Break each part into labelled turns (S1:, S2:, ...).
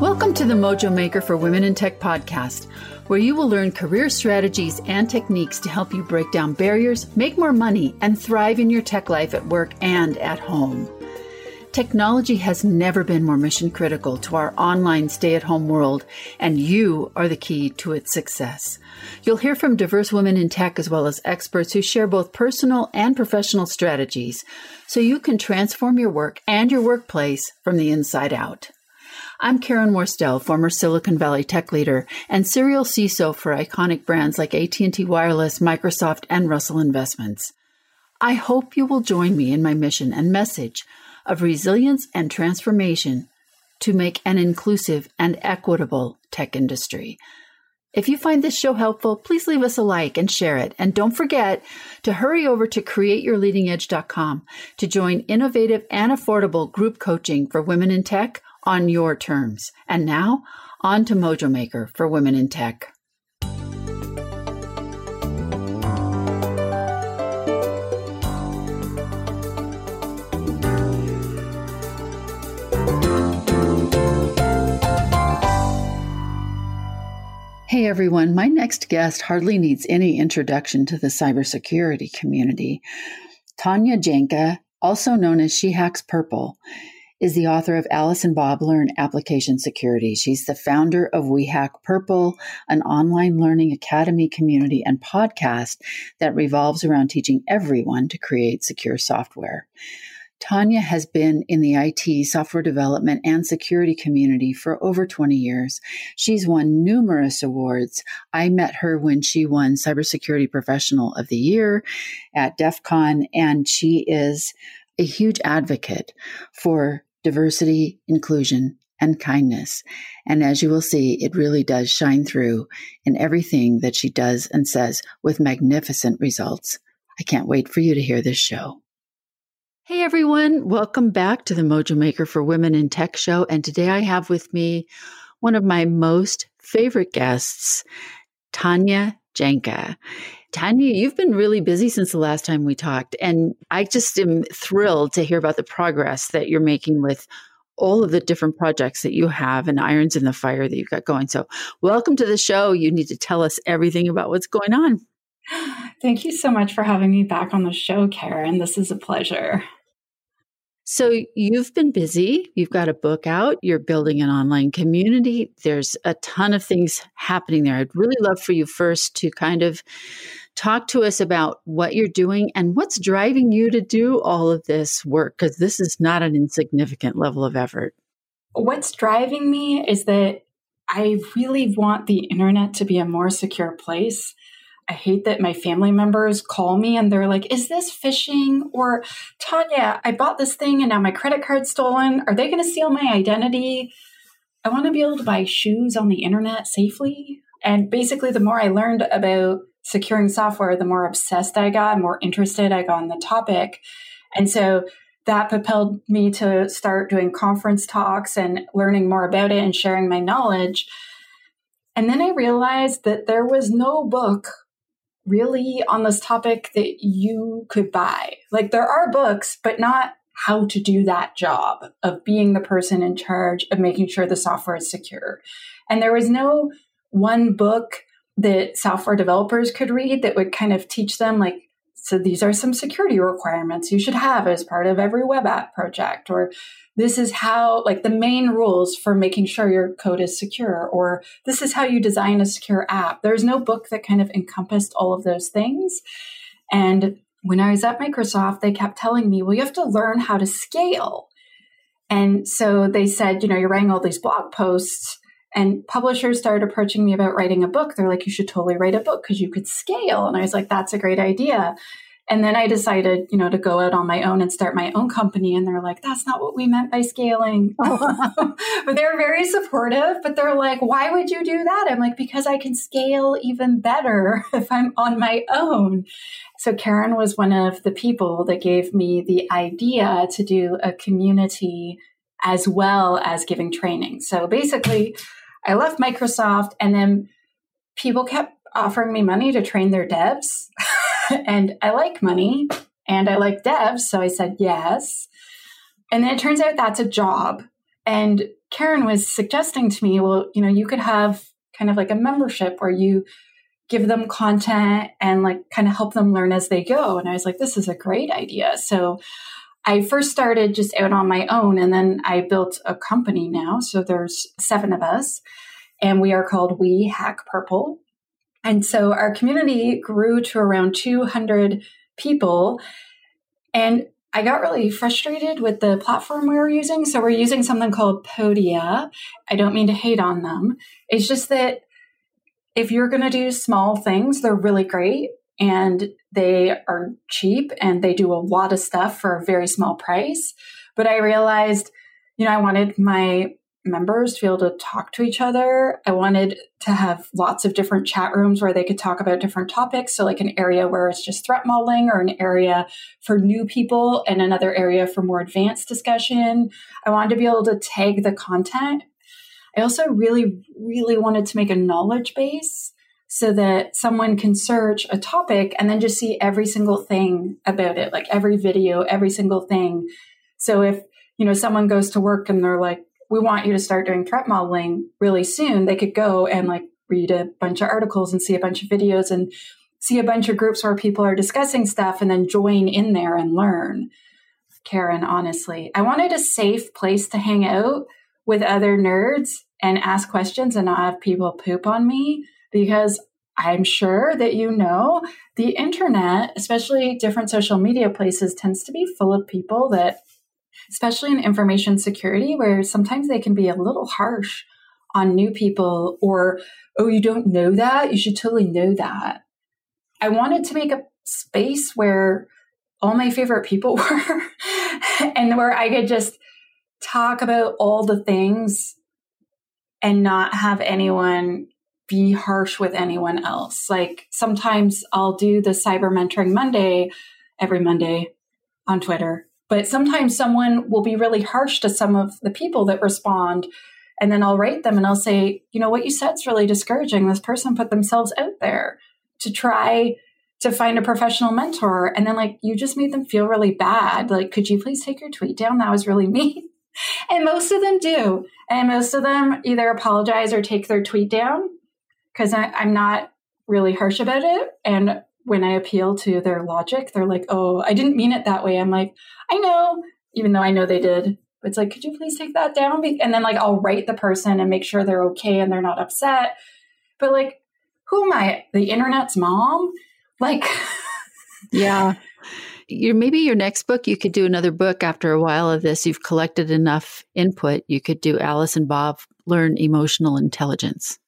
S1: Welcome to the Mojo Maker for Women in Tech podcast, where you will learn career strategies and techniques to help you break down barriers, make more money, and thrive in your tech life at work and at home. Technology has never been more mission critical to our online stay at home world, and you are the key to its success. You'll hear from diverse women in tech as well as experts who share both personal and professional strategies so you can transform your work and your workplace from the inside out. I'm Karen Worstell, former Silicon Valley tech leader and serial CISO for iconic brands like AT&T Wireless, Microsoft, and Russell Investments. I hope you will join me in my mission and message of resilience and transformation to make an inclusive and equitable tech industry. If you find this show helpful, please leave us a like and share it. And don't forget to hurry over to createyourleadingedge.com to join innovative and affordable group coaching for women in tech on your terms. And now, on to Mojo Maker for Women in Tech. Hey everyone, my next guest hardly needs any introduction to the cybersecurity community. Tanya Janca, also known as She Hacks Purple, is the author of Alice and Bob Learn Application Security. She's the founder of We Hack Purple, an online learning academy community and podcast that revolves around teaching everyone to create secure software. Tanya has been in the IT, software development, and security community for over 20 years. She's won numerous awards. I met her when she won Cybersecurity Professional of the Year at DEF CON, and she is a huge advocate for diversity, inclusion, and kindness. And as you will see, it really does shine through in everything that she does and says with magnificent results. I can't wait for you to hear this show. Hey everyone, welcome back to the Mojo Maker for Women in Tech show. And today I have with me one of my most favorite guests, Tanya Janca. Tanya, you've been really busy since the last time we talked, and I just am thrilled to hear about the progress that you're making with all of the different projects that you have and irons in the fire that you've got going. So, welcome to the show. You need to tell us everything about what's going on.
S2: Thank you so much for having me back on the show, Karen. This is a pleasure.
S1: So you've been busy. You've got a book out. You're building an online community. There's a ton of things happening there. I'd really love for you first to kind of talk to us about what you're doing and what's driving you to do all of this work, because this is not an insignificant level of effort.
S2: What's driving me is that I really want the internet to be a more secure place. I hate that my family members call me and they're like, is this phishing? Or Tanya, I bought this thing and now my credit card's stolen. Are they going to steal my identity? I want to be able to buy shoes on the internet safely. And basically, the more I learned about securing software, the more obsessed I got, more interested I got in the topic. And so that propelled me to start doing conference talks and learning more about it and sharing my knowledge. And then I realized that there was no book really on this topic that you could buy. Like there are books, but not how to do that job of being the person in charge of making sure the software is secure. And there was no one book that software developers could read that would kind of teach them like so these are some security requirements you should have as part of every web app project or this is how like the main rules for making sure your code is secure or this is how you design a secure app. There's no book that kind of encompassed all of those things. And when i was at microsoft they kept telling me well you have to learn how to scale. And so they said you know you're writing all these blog posts and publishers started approaching me about writing a book they're like you should totally write a book because you could scale and i was like that's a great idea and then I decided, you know, to go out on my own and start my own company. And they're like, that's not what we meant by scaling. Oh. but they're very supportive, but they're like, why would you do that? I'm like, because I can scale even better if I'm on my own. So Karen was one of the people that gave me the idea to do a community as well as giving training. So basically, I left Microsoft and then people kept offering me money to train their devs. and I like money and I like devs. So I said yes. And then it turns out that's a job. And Karen was suggesting to me, well, you know, you could have kind of like a membership where you give them content and like kind of help them learn as they go. And I was like, this is a great idea. So I first started just out on my own and then I built a company now. So there's seven of us and we are called We Hack Purple. And so our community grew to around 200 people. And I got really frustrated with the platform we were using. So we're using something called Podia. I don't mean to hate on them. It's just that if you're going to do small things, they're really great and they are cheap and they do a lot of stuff for a very small price. But I realized, you know, I wanted my members to be able to talk to each other. I wanted to have lots of different chat rooms where they could talk about different topics. So, like an area where it's just threat modeling, or an area for new people, and another area for more advanced discussion. I wanted to be able to tag the content. I also really, really wanted to make a knowledge base so that someone can search a topic and then just see every single thing about it, like every video, every single thing. So if, you know, someone goes to work and they're like, we want you to start doing threat modeling really soon, they could go and like read a bunch of articles and see a bunch of videos and see a bunch of groups where people are discussing stuff and then join in there and learn. Karen, honestly, I wanted a safe place to hang out with other nerds and ask questions and not have people poop on me because I'm sure that you know the internet, especially different social media places, tends to be full of people that especially in information security, where sometimes they can be a little harsh on new people or, oh, you don't know that? You should totally know that. I wanted to make a space where all my favorite people were and where I could just talk about all the things and not have anyone be harsh with anyone else. Like sometimes I'll do the cyber mentoring Monday every Monday on Twitter but sometimes someone will be really harsh to some of the people that respond. And then I'll rate them and I'll say, you know, what you said is really discouraging. This person put themselves out there to try to find a professional mentor. And then, like, you just made them feel really bad. Like, could you please take your tweet down? That was really mean. and most of them do. And most of them either apologize or take their tweet down because I'm not really harsh about it. And when I appeal to their logic, they're like, oh, I didn't mean it that way. I'm like, I know, even though I know they did. It's like, could you please take that down? And then like I'll write the person and make sure they're okay and they're not upset. But like, who am I? The internet's mom? Like,
S1: yeah. Your maybe your next book, you could do another book after a while of this. You've collected enough input. You could do Alice and Bob learn emotional intelligence.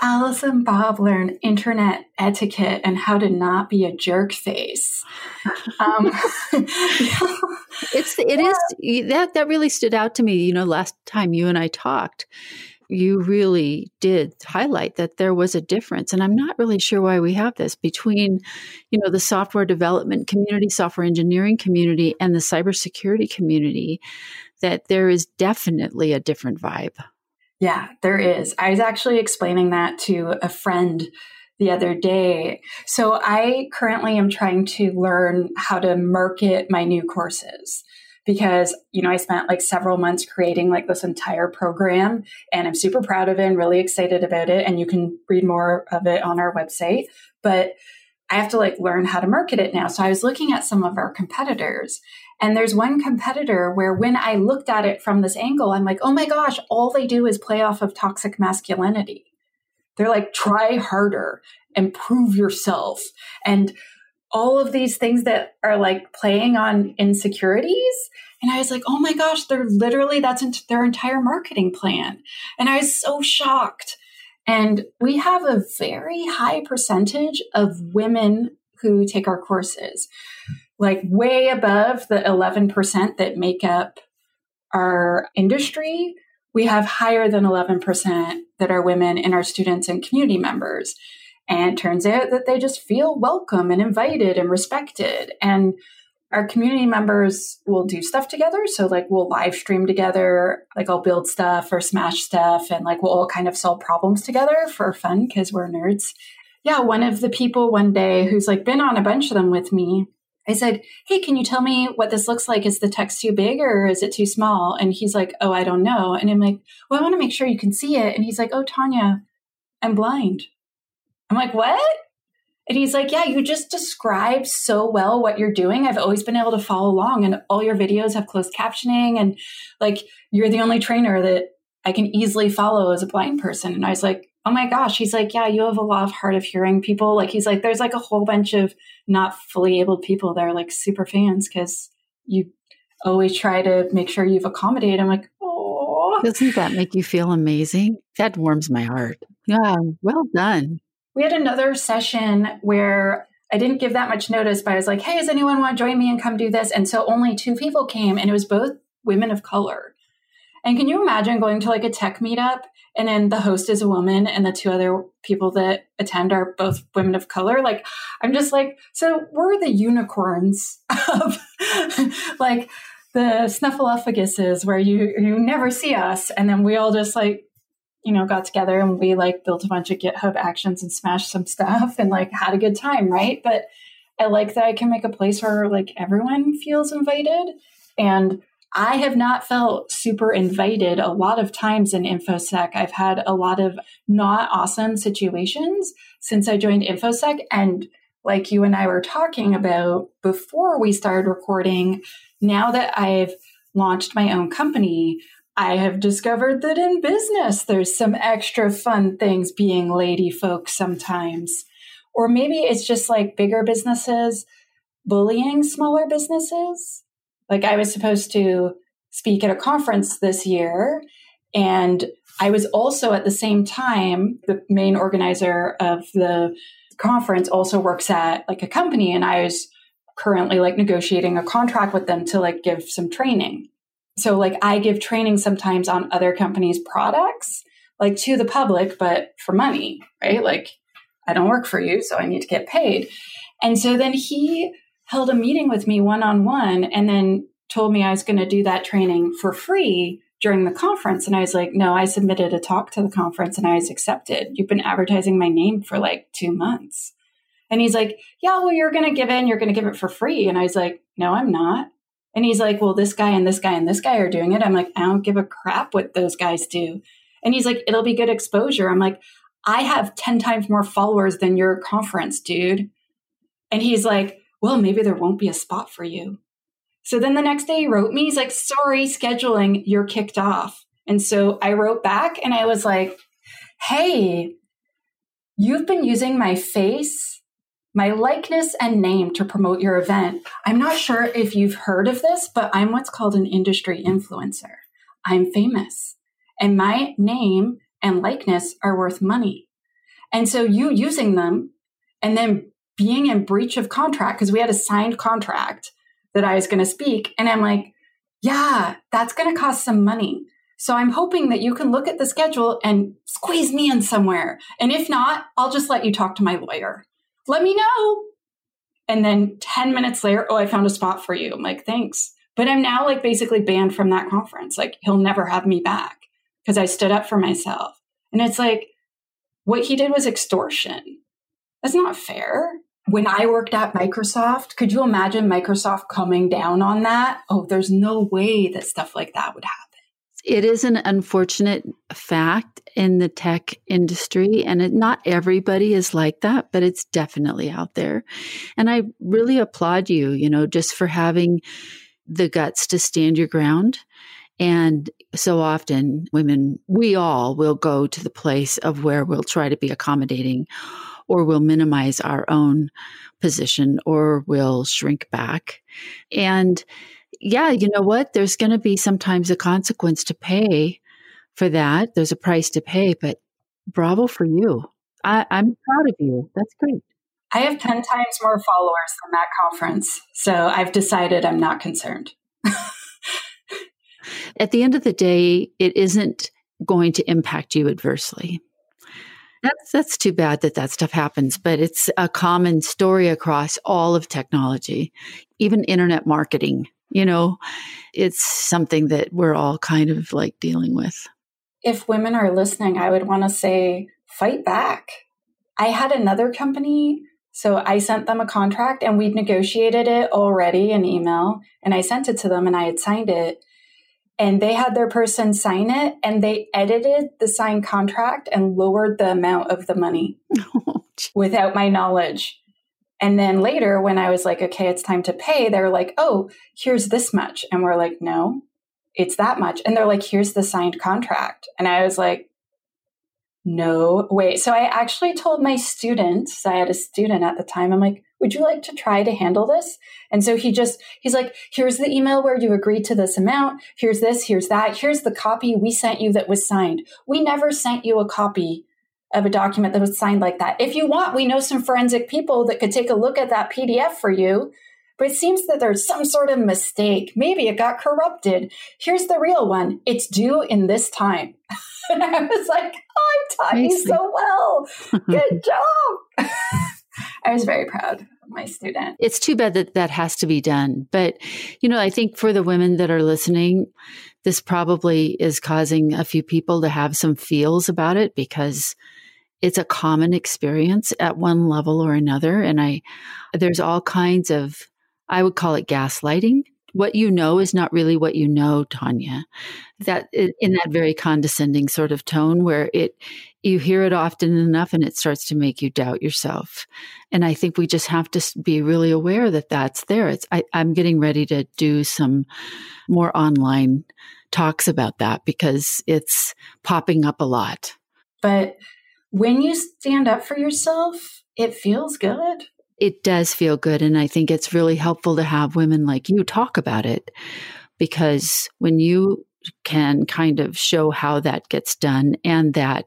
S2: Alice and Bob learn internet etiquette and how to not be a jerk face. Um,
S1: it's it yeah. is that that really stood out to me. You know, last time you and I talked, you really did highlight that there was a difference, and I'm not really sure why we have this between, you know, the software development community, software engineering community, and the cybersecurity community. That there is definitely a different vibe.
S2: Yeah, there is. I was actually explaining that to a friend the other day. So I currently am trying to learn how to market my new courses because, you know, I spent like several months creating like this entire program and I'm super proud of it and really excited about it. And you can read more of it on our website. But I have to like learn how to market it now. So I was looking at some of our competitors and there's one competitor where when I looked at it from this angle, I'm like, oh my gosh, all they do is play off of toxic masculinity. They're like, try harder and prove yourself. And all of these things that are like playing on insecurities. And I was like, oh my gosh, they're literally, that's their entire marketing plan. And I was so shocked. And we have a very high percentage of women who take our courses like way above the 11% that make up our industry. We have higher than 11% that are women in our students and community members. And turns out that they just feel welcome and invited and respected. And our community members will do stuff together. So, like, we'll live stream together, like, I'll build stuff or smash stuff, and like, we'll all kind of solve problems together for fun because we're nerds. Yeah, one of the people one day who's like been on a bunch of them with me I said, Hey, can you tell me what this looks like? Is the text too big or is it too small? And he's like, Oh, I don't know. And I'm like, Well, I want to make sure you can see it. And he's like, Oh, Tanya, I'm blind. I'm like, What? And he's like, Yeah, you just describe so well what you're doing. I've always been able to follow along, and all your videos have closed captioning. And like, you're the only trainer that I can easily follow as a blind person. And I was like, Oh my gosh. He's like, Yeah, you have a lot of hard of hearing people. Like, he's like, There's like a whole bunch of not fully able people that are like super fans because you always try to make sure you've accommodated. I'm like, Oh,
S1: doesn't that make you feel amazing? That warms my heart. Yeah, well done
S2: we had another session where I didn't give that much notice, but I was like, hey, does anyone want to join me and come do this? And so only two people came, and it was both women of color. And can you imagine going to like a tech meetup and then the host is a woman and the two other people that attend are both women of color? Like, I'm just like, so we're the unicorns of like the snuffleupaguses where you you never see us, and then we all just like you know, got together and we like built a bunch of GitHub actions and smashed some stuff and like had a good time, right? But I like that I can make a place where like everyone feels invited. And I have not felt super invited a lot of times in InfoSec. I've had a lot of not awesome situations since I joined InfoSec. And like you and I were talking about before we started recording, now that I've launched my own company, I have discovered that in business, there's some extra fun things being lady folk sometimes. Or maybe it's just like bigger businesses bullying smaller businesses. Like I was supposed to speak at a conference this year, and I was also at the same time, the main organizer of the conference also works at like a company, and I was currently like negotiating a contract with them to like give some training. So like I give training sometimes on other companies' products, like to the public, but for money, right? Like I don't work for you, so I need to get paid. And so then he held a meeting with me one on one and then told me I was going to do that training for free during the conference. And I was like, no, I submitted a talk to the conference and I was accepted. You've been advertising my name for like two months. And he's like, yeah, well, you're going to give in, you're going to give it for free. And I was like, no, I'm not. And he's like, well, this guy and this guy and this guy are doing it. I'm like, I don't give a crap what those guys do. And he's like, it'll be good exposure. I'm like, I have 10 times more followers than your conference, dude. And he's like, well, maybe there won't be a spot for you. So then the next day he wrote me, he's like, sorry, scheduling, you're kicked off. And so I wrote back and I was like, hey, you've been using my face my likeness and name to promote your event. I'm not sure if you've heard of this, but I'm what's called an industry influencer. I'm famous and my name and likeness are worth money. And so you using them and then being in breach of contract because we had a signed contract that I was going to speak. And I'm like, yeah, that's going to cost some money. So I'm hoping that you can look at the schedule and squeeze me in somewhere. And if not, I'll just let you talk to my lawyer let me know. And then 10 minutes later, oh, I found a spot for you. I'm like, thanks. But I'm now like basically banned from that conference. Like he'll never have me back because I stood up for myself. And it's like, what he did was extortion. That's not fair. When I worked at Microsoft, could you imagine Microsoft coming down on that? Oh, there's no way that stuff like that would happen
S1: it is an unfortunate fact in the tech industry and it, not everybody is like that but it's definitely out there and i really applaud you you know just for having the guts to stand your ground and so often women we all will go to the place of where we'll try to be accommodating or we'll minimize our own position or we'll shrink back and yeah, you know what? There's going to be sometimes a consequence to pay for that. There's a price to pay, but bravo for you. I, I'm proud of you. That's great.
S2: I have 10 times more followers than that conference. So I've decided I'm not concerned.
S1: At the end of the day, it isn't going to impact you adversely. That's that's too bad that that stuff happens, but it's a common story across all of technology, even internet marketing you know, it's something that we're all kind of like dealing with.
S2: If women are listening, I would want to say fight back. I had another company So I sent them a contract and we'd negotiated it already in email and I sent it to them and I had signed it. And they had their person sign it and they edited the signed contract and lowered the amount of the money without my knowledge. And then later, when I was like, okay, it's time to pay, they're like, oh, here's this much. And we're like, no, it's that much. And they're like, here's the signed contract. And I was like, no, wait. So I actually told my students, I had a student at the time, I'm like, would you like to try to handle this? And so he just, he's like, here's the email where you agreed to this amount. Here's this, here's that. Here's the copy we sent you that was signed. We never sent you a copy of a document that was signed like that. If you want, we know some forensic people that could take a look at that PDF for you. But it seems that there's some sort of mistake. Maybe it got corrupted. Here's the real one. It's due in this time. and I was like, oh, I'm talking so well. Good job. I was very proud of my student.
S1: It's too bad that that has to be done. But, you know, I think for the women that are listening, this probably is causing a few people to have some feels about it because it's a common experience at one level or another. And I, there's all kinds of, I would call it gaslighting what you know is not really what you know, Tanya. That in that very condescending sort of tone where it you hear it often enough and it starts to make you doubt yourself. And I think we just have to be really aware that that's there. It's I, I'm getting ready to do some more online talks about that because it's popping up a lot.
S2: But when you stand up for yourself, it feels good
S1: it does feel good. And I think it's really helpful to have women like you talk about it because when you can kind of show how that gets done and that,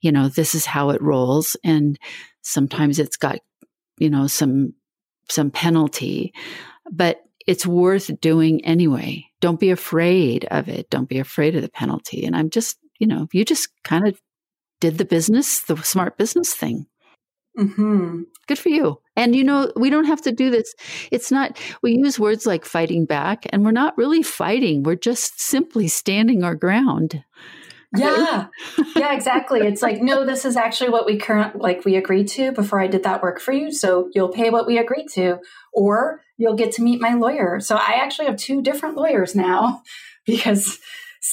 S1: you know, this is how it rolls. And sometimes it's got, you know, some, some penalty, but it's worth doing anyway. Don't be afraid of it. Don't be afraid of the penalty. And I'm just, you know, you just kind of did the business, the smart business thing. Mm-hmm. Good for you. And you know, we don't have to do this. It's not, we use words like fighting back, and we're not really fighting. We're just simply standing our ground.
S2: Yeah. yeah, exactly. It's like, no, this is actually what we current like we agreed to before I did that work for you. So you'll pay what we agreed to, or you'll get to meet my lawyer. So I actually have two different lawyers now because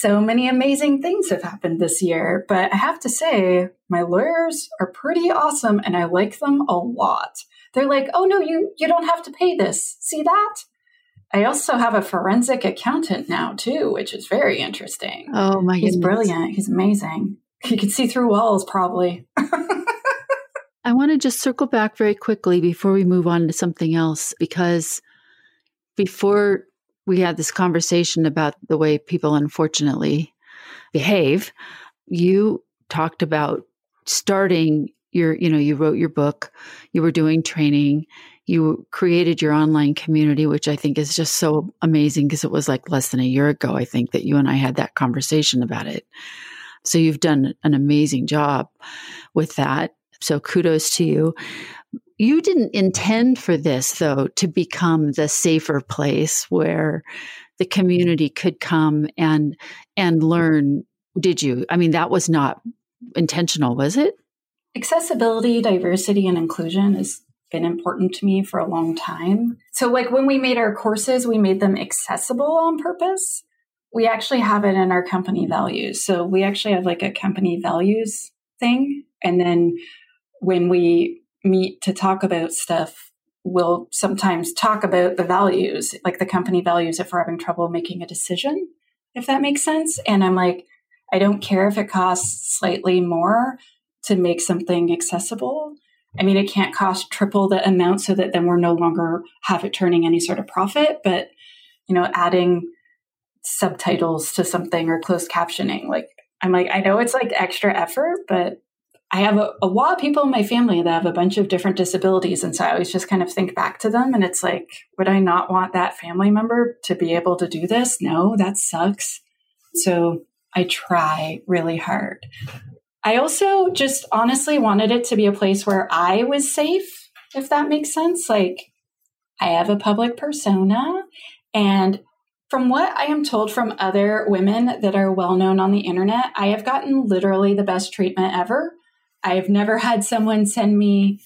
S2: so many amazing things have happened this year. But I have to say, my lawyers are pretty awesome and I like them a lot. They're like, oh no, you, you don't have to pay this. See that? I also have a forensic accountant now too, which is very interesting.
S1: Oh my
S2: He's
S1: goodness.
S2: brilliant. He's amazing. He can see through walls probably.
S1: I want to just circle back very quickly before we move on to something else because before we had this conversation about the way people unfortunately behave, you talked about starting your, you know, you wrote your book, you were doing training, you created your online community, which I think is just so amazing because it was like less than a year ago, I think, that you and I had that conversation about it. So you've done an amazing job with that. So kudos to you. You didn't intend for this, though, to become the safer place where the community could come and and learn. Did you? I mean, that was not intentional, was it?
S2: Accessibility, diversity, and inclusion has been important to me for a long time. So, like when we made our courses, we made them accessible on purpose. We actually have it in our company values. So, we actually have like a company values thing. And then when we meet to talk about stuff, we'll sometimes talk about the values, like the company values, if we're having trouble making a decision, if that makes sense. And I'm like, I don't care if it costs slightly more to make something accessible. I mean, it can't cost triple the amount so that then we're no longer have it turning any sort of profit, but you know, adding subtitles to something or closed captioning, like I'm like, I know it's like extra effort, but I have a, a, lot of people in my family that have a bunch of different disabilities. And so I always just kind of think back to them and it's like, would I not want that family member to be able to do this? No, that sucks. So I try really hard. I also just honestly wanted it to be a place where I was safe, if that makes sense. Like, I have a public persona, and from what I am told from other women that are well known on the internet, I have gotten literally the best treatment ever. I've never had someone send me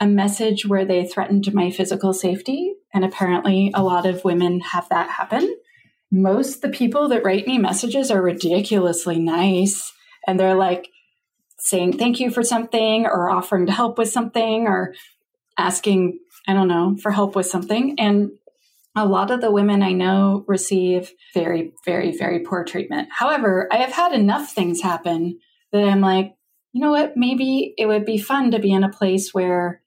S2: a message where they threatened my physical safety. And apparently, a lot of women have that happen. Most the people that write me messages are ridiculously nice. And they're like saying thank you for something or offering to help with something or asking, I don't know, for help with something. And a lot of the women I know receive very, very, very poor treatment. However, I have had enough things happen that I'm like, you know what? Maybe it would be fun to be in a place where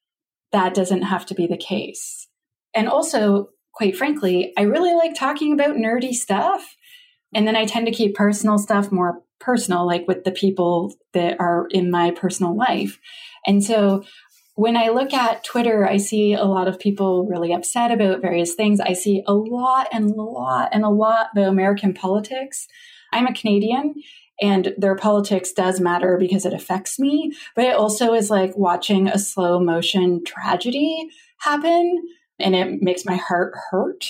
S2: that doesn't have to be the case. And also, quite frankly, I really like talking about nerdy stuff. And then I tend to keep personal stuff more personal, like with the people that are in my personal life. And so when I look at Twitter, I see a lot of people really upset about various things. I see a lot and a lot and a lot about American politics. I'm a Canadian and their politics does matter because it affects me, but it also is like watching a slow motion tragedy happen and it makes my heart hurt.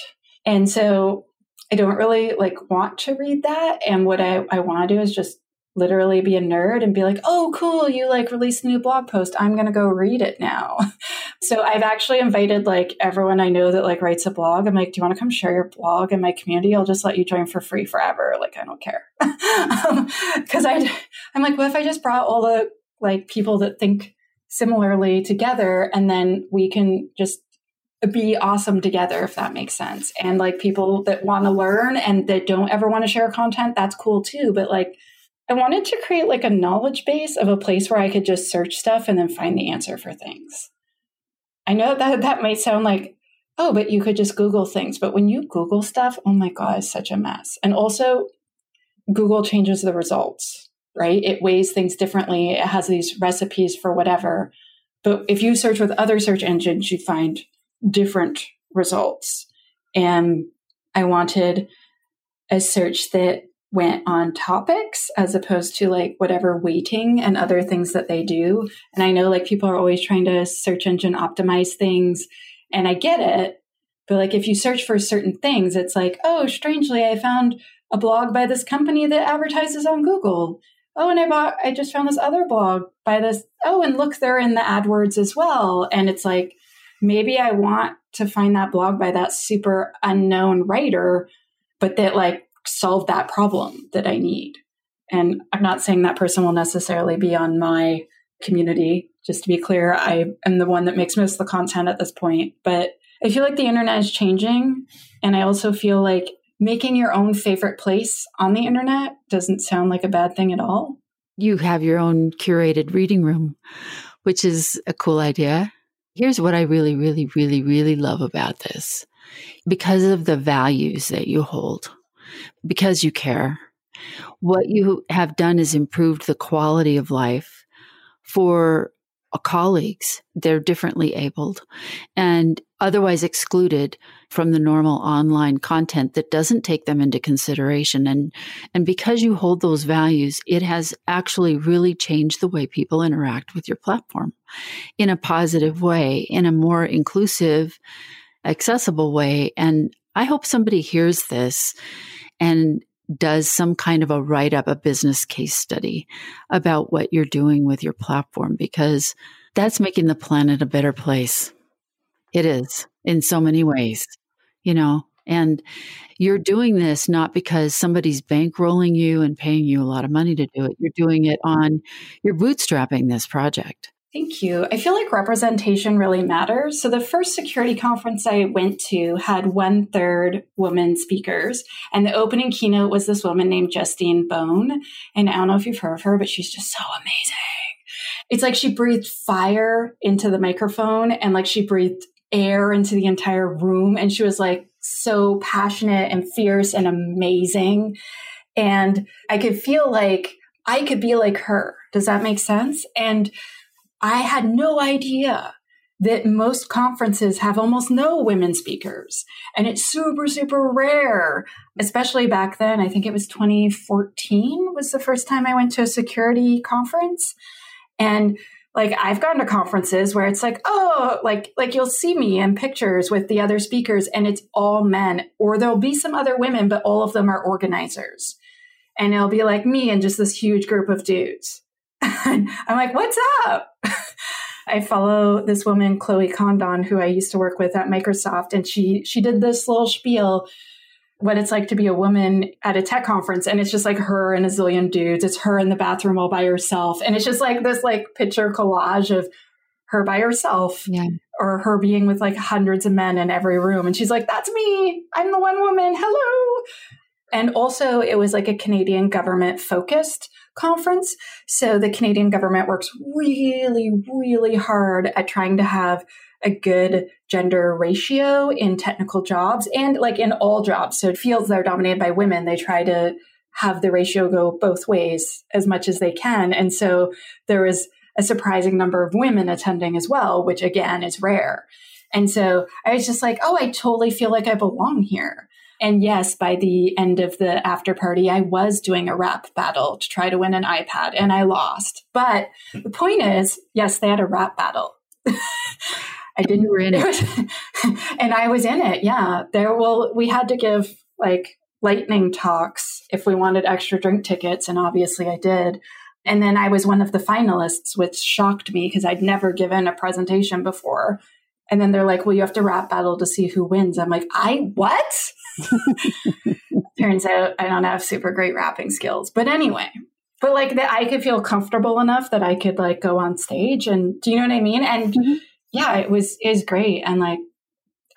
S2: And so I don't really like want to read that. And what I, I want to do is just literally be a nerd and be like, oh, cool, you like released a new blog post. I'm going to go read it now. so I've actually invited like everyone I know that like writes a blog. I'm like, do you want to come share your blog in my community? I'll just let you join for free forever. Like, I don't care. Because um, I, I'm like, what if I just brought all the like people that think similarly together and then we can just be awesome together if that makes sense and like people that want to learn and that don't ever want to share content that's cool too but like I wanted to create like a knowledge base of a place where I could just search stuff and then find the answer for things. I know that that might sound like, oh, but you could just Google things. But when you Google stuff, oh my God, it's such a mess. And also, Google changes the results, right? It weighs things differently. It has these recipes for whatever. But if you search with other search engines, you find different results. And I wanted a search that went on topics as opposed to like whatever weighting and other things that they do. And I know like people are always trying to search engine optimize things, and I get it. But like if you search for certain things, it's like, oh, strangely, I found a blog by this company that advertises on Google. Oh, and I bought, I just found this other blog by this. Oh, and look, they're in the AdWords as well. And it's like, maybe I want to find that blog by that super unknown writer, but that like solve that problem that I need. And I'm not saying that person will necessarily be on my community. Just to be clear, I am the one that makes most of the content at this point. But I feel like the internet is changing. And I also feel like making your own favorite place on the internet doesn't sound like a bad thing at all.
S1: You have your own curated reading room, which is a cool idea. Here's what I really, really, really, really love about this because of the values that you hold because you care. What you have done is improved the quality of life for colleagues. They're differently abled and otherwise excluded from the normal online content that doesn't take them into consideration. And, and because you hold those values, it has actually really changed the way people interact with your platform in a positive way, in a more inclusive, accessible way. And I hope somebody hears this and does some kind of a write up, a business case study about what you're doing with your platform because that's making the planet a better place. It is in so many ways, you know, and you're doing this not because somebody's bankrolling you and paying you a lot of money to do it. You're doing it on, you're bootstrapping this project.
S2: Thank you. I feel like representation really matters. So the first security conference I went to had one third women speakers, and the opening keynote was this woman named Justine Bone. And I don't know if you've heard of her, but she's just so amazing. It's like she breathed fire into the microphone and like she breathed air into the entire room. And she was like so passionate and fierce and amazing. And I could feel like I could be like her. Does that make sense? And I had no idea that most conferences have almost no women speakers. And it's super super rare especially back then. I think it was 2014 was the first time i went to a security conference. And like i've gone to conferences where it's like oh like like you'll see me in pictures with the other speakers and it's all men or there'll be some other women but all of them are organizers. And it'll be like me and just this huge group of dudes I'm like, what's up? I follow this woman, Chloe Condon, who I used to work with at Microsoft, and she she did this little spiel what it's like to be a woman at a tech conference and it's just like her and a zillion dudes it's her in the bathroom all by herself and it's just like this like picture collage of her by herself
S1: yeah.
S2: or her being with like hundreds of men in every room and she's like that's me i'm the one woman hello and also it was like a canadian government focused conference so the canadian government works really really hard at trying to have a good gender ratio in technical jobs and like in all jobs. So fields that are dominated by women, they try to have the ratio go both ways as much as they can. And so there was a surprising number of women attending as well, which again is rare. And so I was just like, oh, I totally feel like I belong here. And yes, by the end of the after party, I was doing a rap battle to try to win an iPad and I lost. But the point is, yes, they had a rap battle.
S1: I didn't. You were in it.
S2: and I was in it. Yeah. There, well, we had to give like lightning talks if we wanted extra drink tickets. And obviously I did. And then I was one of the finalists, which shocked me because I'd never given a presentation before. And then they're like, well, you have to rap battle to see who wins. I'm like, I what? Turns out I don't have super great rapping skills. But anyway, but like that I could feel comfortable enough that I could like go on stage and do you know what I mean? And mm-hmm yeah, it was is great. And like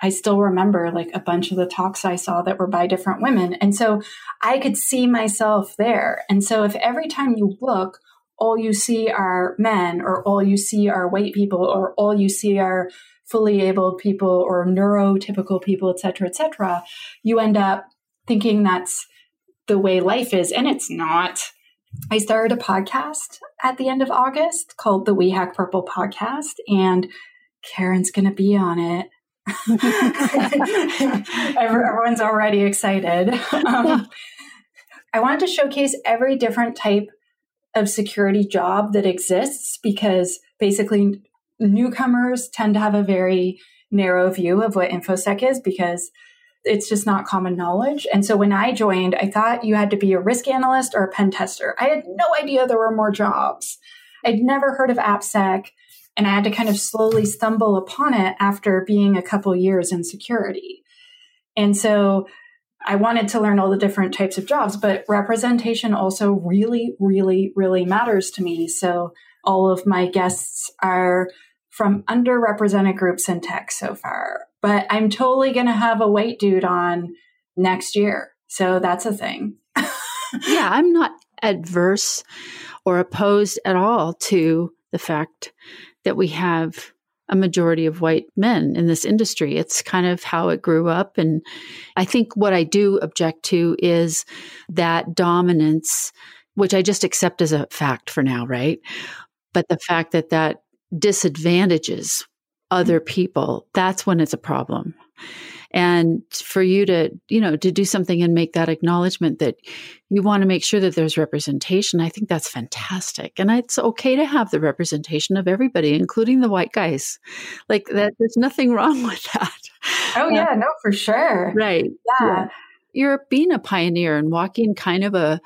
S2: I still remember like a bunch of the talks I saw that were by different women. And so I could see myself there. And so if every time you look, all you see are men or all you see are white people or all you see are fully abled people or neurotypical people, et cetera, et cetera, you end up thinking that's the way life is. And it's not. I started a podcast at the end of August called the We Hack Purple podcast. And Karen's going to be on it. Everyone's already excited. Um, I wanted to showcase every different type of security job that exists because basically newcomers tend to have a very narrow view of what InfoSec is because it's just not common knowledge. And so when I joined, I thought you had to be a risk analyst or a pen tester. I had no idea there were more jobs. I'd never heard of AppSec. And I had to kind of slowly stumble upon it after being a couple years in security. And so I wanted to learn all the different types of jobs, but representation also really, really, really matters to me. So all of my guests are from underrepresented groups in tech so far, but I'm totally going to have a white dude on next year. So that's a thing.
S1: yeah, I'm not adverse or opposed at all to the fact that we have a majority of white men in this industry. It's kind of how it grew up. And I think what I do object to is that dominance, which I just accept as a fact for now, right? But the fact that that disadvantages other people, that's when it's a problem. And for you to you know to do something and make that acknowledgement that you want to make sure that there's representation i think that's fantastic. And it's okay to have the representation of everybody including the white guys. Like that there's nothing wrong with that.
S2: Oh yeah uh, no for sure.
S1: right.
S2: Yeah. yeah.
S1: You're being a pioneer and walking kind of a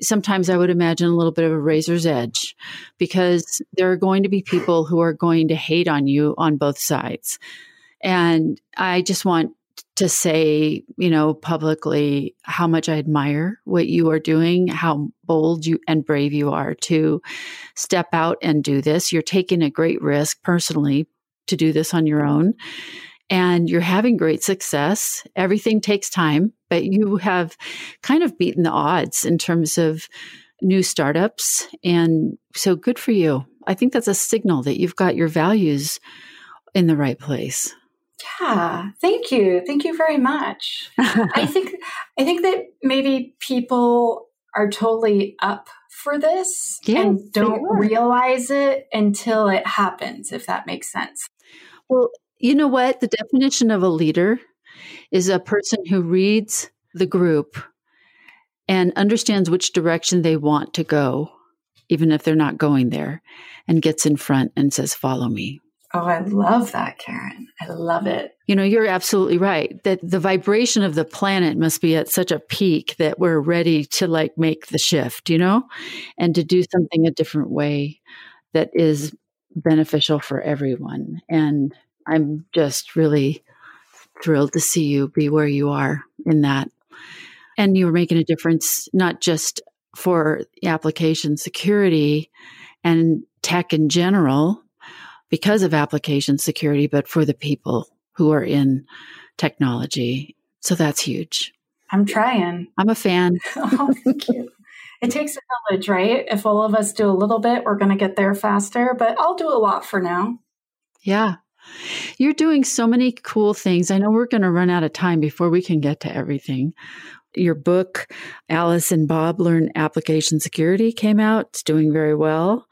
S1: sometimes I would imagine a little bit of a razor's edge because there are going to be people who are going to hate on you on both sides. And I just want to say, you know, publicly how much I admire what you are doing, how bold you and brave you are to step out and do this. You're taking a great risk personally to do this on your own. And you're having great success. Everything takes time, but you have kind of beaten the odds in terms of new startups. And so good for you. I think that's a signal that you've got your values in the right place.
S2: Yeah, thank you. Thank you very much. I think I think that maybe people are totally up for this yes, and don't realize it until it happens, if that makes sense.
S1: Well, you know what? The definition of a leader is a person who reads the group and understands which direction they want to go, even if they're not going there, and gets in front and says, Follow me.
S2: Oh, I love that, Karen. I love it.
S1: You know, you're absolutely right that the vibration of the planet must be at such a peak that we're ready to like make the shift, you know, and to do something a different way that is beneficial for everyone. And I'm just really thrilled to see you be where you are in that. And you're making a difference, not just for application security and tech in general because of application security, but for the people who are in technology. So that's huge.
S2: I'm trying.
S1: I'm a fan.
S2: oh, thank you. It takes a village, right? If all of us do a little bit, we're going to get there faster, but I'll do a lot for now.
S1: Yeah. You're doing so many cool things. I know we're going to run out of time before we can get to everything. Your book, Alice and Bob Learn Application Security, came out. It's doing very well.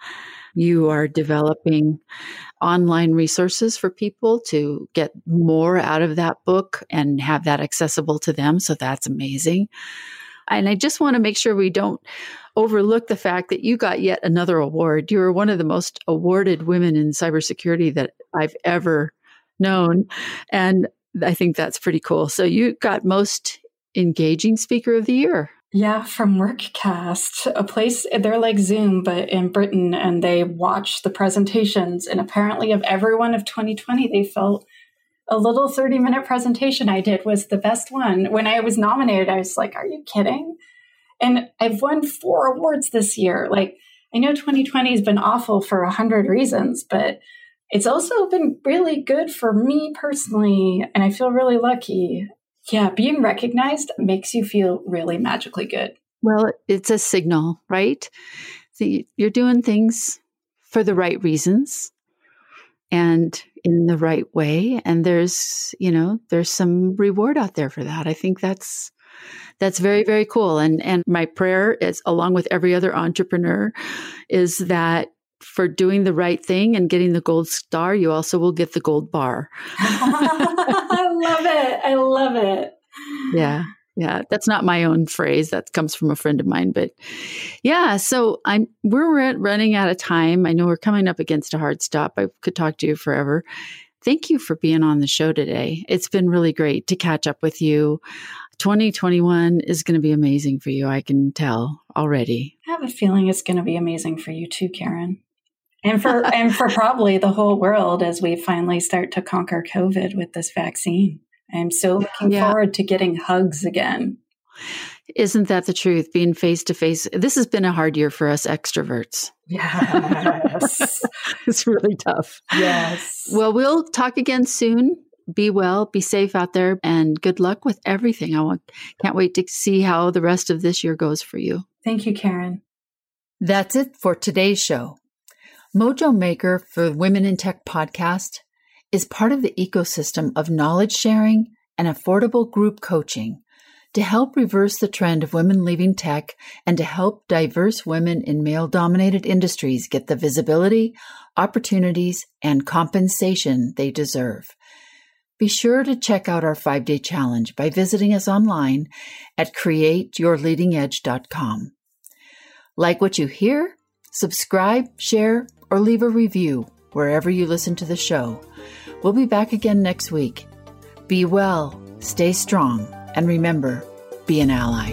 S1: You are developing online resources for people to get more out of that book and have that accessible to them. So that's amazing. And I just want to make sure we don't overlook the fact that you got yet another award. You were one of the most awarded women in cybersecurity that I've ever known. And I think that's pretty cool. So you got most engaging speaker of the year.
S2: Yeah, from WorkCast, a place, they're like Zoom, but in Britain, and they watch the presentations. And apparently, of everyone of 2020, they felt a little 30 minute presentation I did was the best one. When I was nominated, I was like, are you kidding? And I've won four awards this year. Like, I know 2020 has been awful for a hundred reasons, but it's also been really good for me personally. And I feel really lucky. Yeah, being recognized makes you feel really magically good.
S1: Well, it's a signal, right? See, you're doing things for the right reasons and in the right way and there's you know there's some reward out there for that i think that's that's very very cool. And and my prayer is along with every other entrepreneur is that for doing the right thing and getting the gold star you also will get the gold bar.
S2: I love it. I love it.
S1: Yeah. Yeah. That's not my own phrase. That comes from a friend of mine but yeah so i'm we're running out of time. I know we're coming up against a hard stop. I could talk to you forever. Thank you for being on the show today. It's been really great to catch up with you 2021 is going to be amazing for you i can tell already
S2: i have a feeling it's going to be amazing for you too karen and for and for probably the whole world as we finally start to conquer covid with this vaccine I'm so looking yeah. forward to getting hugs again.
S1: Isn't that the truth? Being face to face. This has been a hard year for us extroverts.
S2: Yes.
S1: it's really tough.
S2: Yes.
S1: Well, we'll talk again soon. Be well, be safe out there, and good luck with everything. I want, can't wait to see how the rest of this year goes for you.
S2: Thank you, Karen.
S1: That's it for today's show. Mojo Maker for Women in Tech podcast is part of the ecosystem of knowledge sharing and affordable group coaching to help reverse the trend of women leaving tech and to help diverse women in male dominated industries get the visibility, opportunities, and compensation they deserve. Be sure to check out our five day challenge by visiting us online at createyourleadingedge.com. Like what you hear? Subscribe, share, or leave a review wherever you listen to the show. We'll be back again next week. Be well, stay strong, and remember, be an ally.